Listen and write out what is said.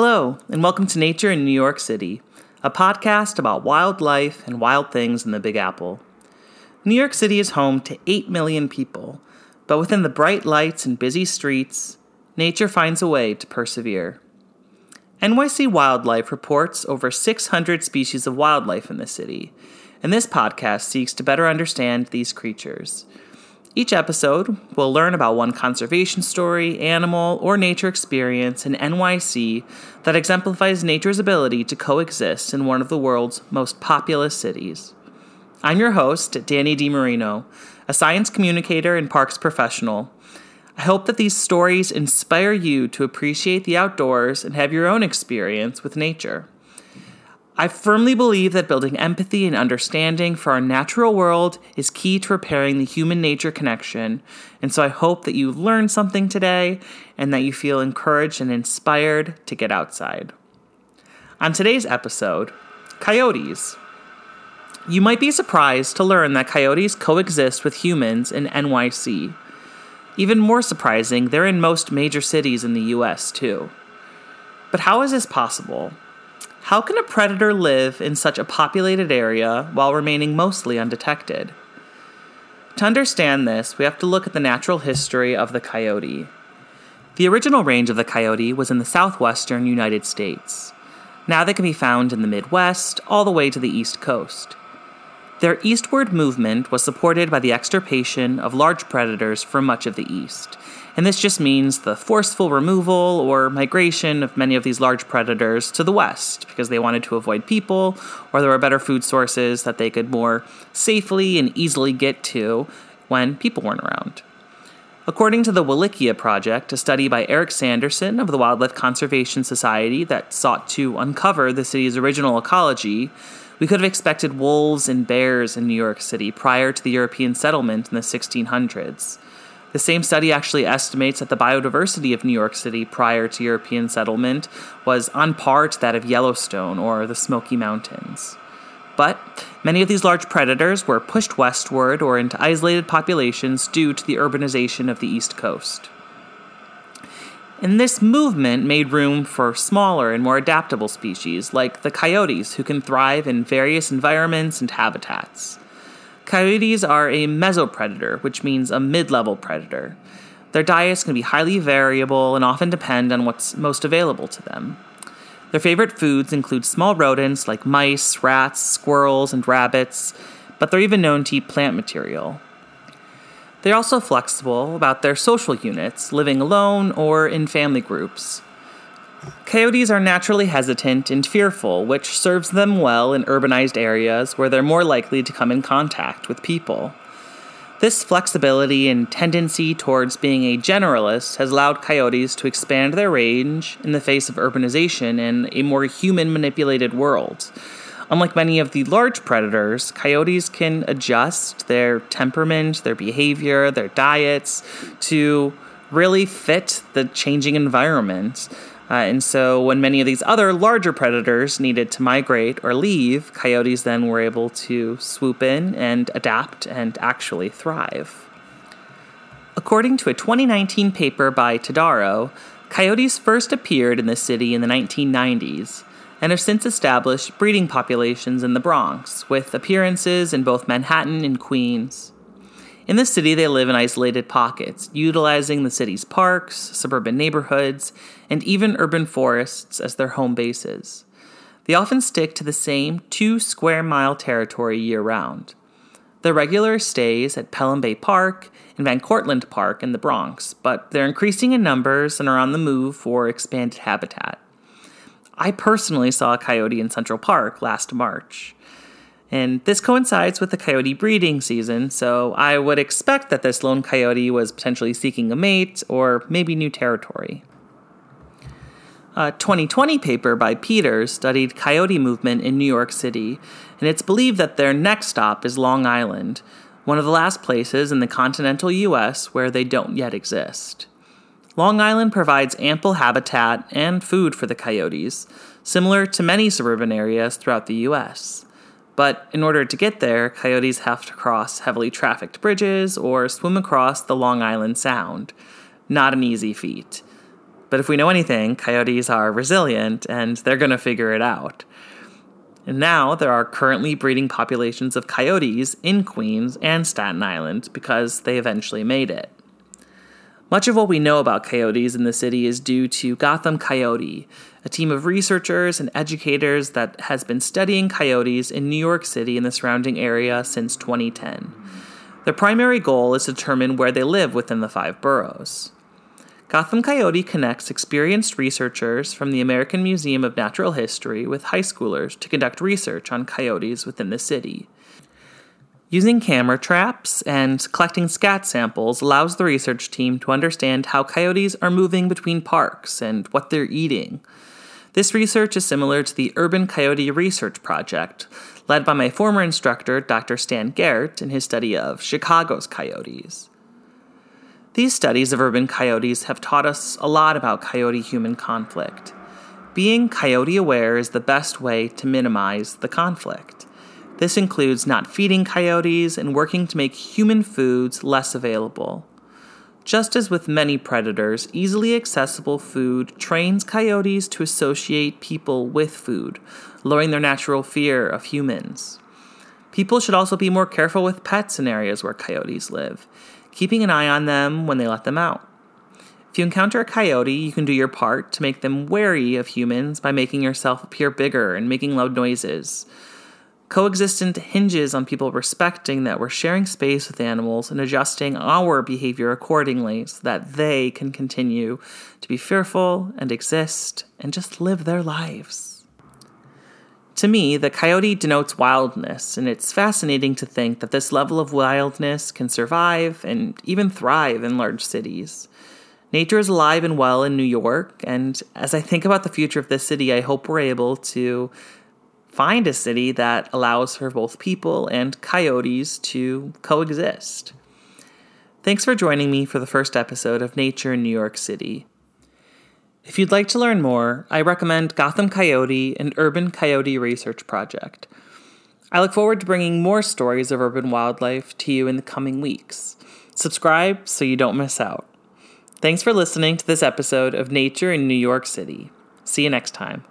Hello, and welcome to Nature in New York City, a podcast about wildlife and wild things in the Big Apple. New York City is home to 8 million people, but within the bright lights and busy streets, nature finds a way to persevere. NYC Wildlife reports over 600 species of wildlife in the city, and this podcast seeks to better understand these creatures. Each episode, we'll learn about one conservation story, animal, or nature experience in NYC that exemplifies nature's ability to coexist in one of the world's most populous cities. I'm your host, Danny DiMarino, a science communicator and parks professional. I hope that these stories inspire you to appreciate the outdoors and have your own experience with nature. I firmly believe that building empathy and understanding for our natural world is key to repairing the human nature connection. And so I hope that you learned something today and that you feel encouraged and inspired to get outside. On today's episode, coyotes. You might be surprised to learn that coyotes coexist with humans in NYC. Even more surprising, they're in most major cities in the US too. But how is this possible? How can a predator live in such a populated area while remaining mostly undetected? To understand this, we have to look at the natural history of the coyote. The original range of the coyote was in the southwestern United States. Now they can be found in the Midwest all the way to the East Coast. Their eastward movement was supported by the extirpation of large predators from much of the East, and this just means the forceful removal or migration of many of these large predators to the west because they wanted to avoid people or there were better food sources that they could more safely and easily get to when people weren't around. According to the Mannahatta Project, a study by Eric Sanderson of the Wildlife Conservation Society that sought to uncover the city's original ecology, we could have expected wolves and bears in New York City prior to the European settlement in the 1600s. The same study actually estimates that the biodiversity of New York City prior to European settlement was on par to that of Yellowstone or the Smoky Mountains. But many of these large predators were pushed westward or into isolated populations due to the urbanization of the East Coast. And this movement made room for smaller and more adaptable species, like the coyotes, who can thrive in various environments and habitats. Coyotes are a mesopredator, which means a mid level predator. Their diets can be highly variable and often depend on what's most available to them. Their favorite foods include small rodents like mice, rats, squirrels, and rabbits, but they're even known to eat plant material. They're also flexible about their social units, living alone or in family groups. Coyotes are naturally hesitant and fearful, which serves them well in urbanized areas where they're more likely to come in contact with people. This flexibility and tendency towards being a generalist has allowed coyotes to expand their range in the face of urbanization and a more human manipulated world. Unlike many of the large predators, coyotes can adjust their temperament, their behavior, their diets to really fit the changing environment. Uh, and so, when many of these other larger predators needed to migrate or leave, coyotes then were able to swoop in and adapt and actually thrive. According to a 2019 paper by Tadaro, coyotes first appeared in the city in the 1990s and have since established breeding populations in the Bronx, with appearances in both Manhattan and Queens. In the city, they live in isolated pockets, utilizing the city's parks, suburban neighborhoods, and even urban forests as their home bases. They often stick to the same two square mile territory year round. Their regular stays at Pelham Bay Park and Van Cortlandt Park in the Bronx, but they're increasing in numbers and are on the move for expanded habitat. I personally saw a coyote in Central Park last March. And this coincides with the coyote breeding season, so I would expect that this lone coyote was potentially seeking a mate or maybe new territory. A 2020 paper by Peters studied coyote movement in New York City, and it's believed that their next stop is Long Island, one of the last places in the continental US where they don't yet exist. Long Island provides ample habitat and food for the coyotes, similar to many suburban areas throughout the US. But in order to get there, coyotes have to cross heavily trafficked bridges or swim across the Long Island Sound. Not an easy feat. But if we know anything, coyotes are resilient and they're going to figure it out. And now there are currently breeding populations of coyotes in Queens and Staten Island because they eventually made it. Much of what we know about coyotes in the city is due to Gotham Coyote, a team of researchers and educators that has been studying coyotes in New York City and the surrounding area since 2010. Their primary goal is to determine where they live within the five boroughs. Gotham Coyote connects experienced researchers from the American Museum of Natural History with high schoolers to conduct research on coyotes within the city. Using camera traps and collecting scat samples allows the research team to understand how coyotes are moving between parks and what they're eating. This research is similar to the Urban Coyote Research Project, led by my former instructor, Dr. Stan Gehrt, in his study of Chicago's coyotes. These studies of urban coyotes have taught us a lot about coyote human conflict. Being coyote aware is the best way to minimize the conflict. This includes not feeding coyotes and working to make human foods less available. Just as with many predators, easily accessible food trains coyotes to associate people with food, lowering their natural fear of humans. People should also be more careful with pets in areas where coyotes live, keeping an eye on them when they let them out. If you encounter a coyote, you can do your part to make them wary of humans by making yourself appear bigger and making loud noises. Coexistence hinges on people respecting that we're sharing space with animals and adjusting our behavior accordingly so that they can continue to be fearful and exist and just live their lives. To me, the coyote denotes wildness, and it's fascinating to think that this level of wildness can survive and even thrive in large cities. Nature is alive and well in New York, and as I think about the future of this city, I hope we're able to find a city that allows for both people and coyotes to coexist. Thanks for joining me for the first episode of Nature in New York City. If you'd like to learn more, I recommend Gotham Coyote and Urban Coyote Research Project. I look forward to bringing more stories of urban wildlife to you in the coming weeks. Subscribe so you don't miss out. Thanks for listening to this episode of Nature in New York City. See you next time.